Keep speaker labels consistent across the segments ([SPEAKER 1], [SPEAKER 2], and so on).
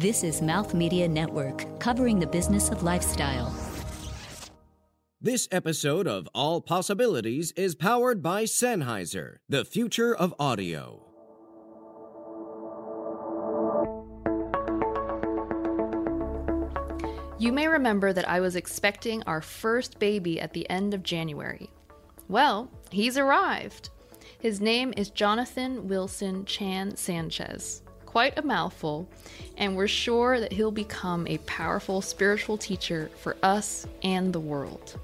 [SPEAKER 1] This is Mouth Media Network, covering the business of lifestyle.
[SPEAKER 2] This episode of All Possibilities is powered by Sennheiser, the future of audio.
[SPEAKER 3] You may remember that I was expecting our first baby at the end of January. Well, he's arrived. His name is Jonathan Wilson Chan Sanchez quite a mouthful, and we're sure that he'll become a powerful spiritual teacher for us and the world.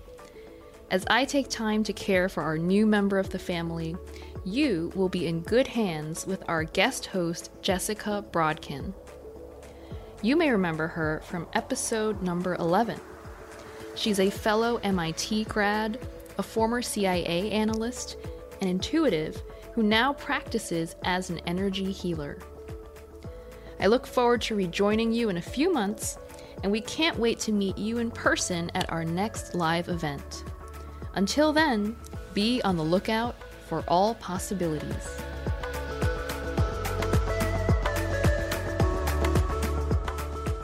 [SPEAKER 3] As I take time to care for our new member of the family, you will be in good hands with our guest host, Jessica Brodkin. You may remember her from episode number 11. She's a fellow MIT grad, a former CIA analyst, an intuitive who now practices as an energy healer. I look forward to rejoining you in a few months, and we can't wait to meet you in person at our next live event. Until then, be on the lookout for all possibilities.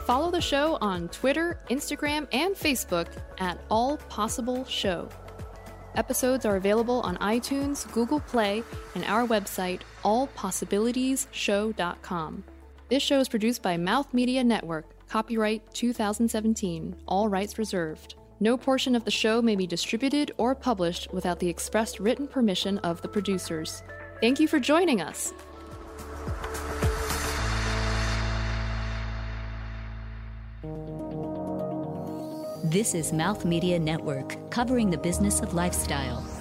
[SPEAKER 3] Follow the show on Twitter, Instagram, and Facebook at All Possible Show. Episodes are available on iTunes, Google Play, and our website, allpossibilitiesshow.com. This show is produced by Mouth Media Network, copyright 2017, all rights reserved. No portion of the show may be distributed or published without the express written permission of the producers. Thank you for joining us.
[SPEAKER 1] This is Mouth Media Network, covering the business of lifestyle.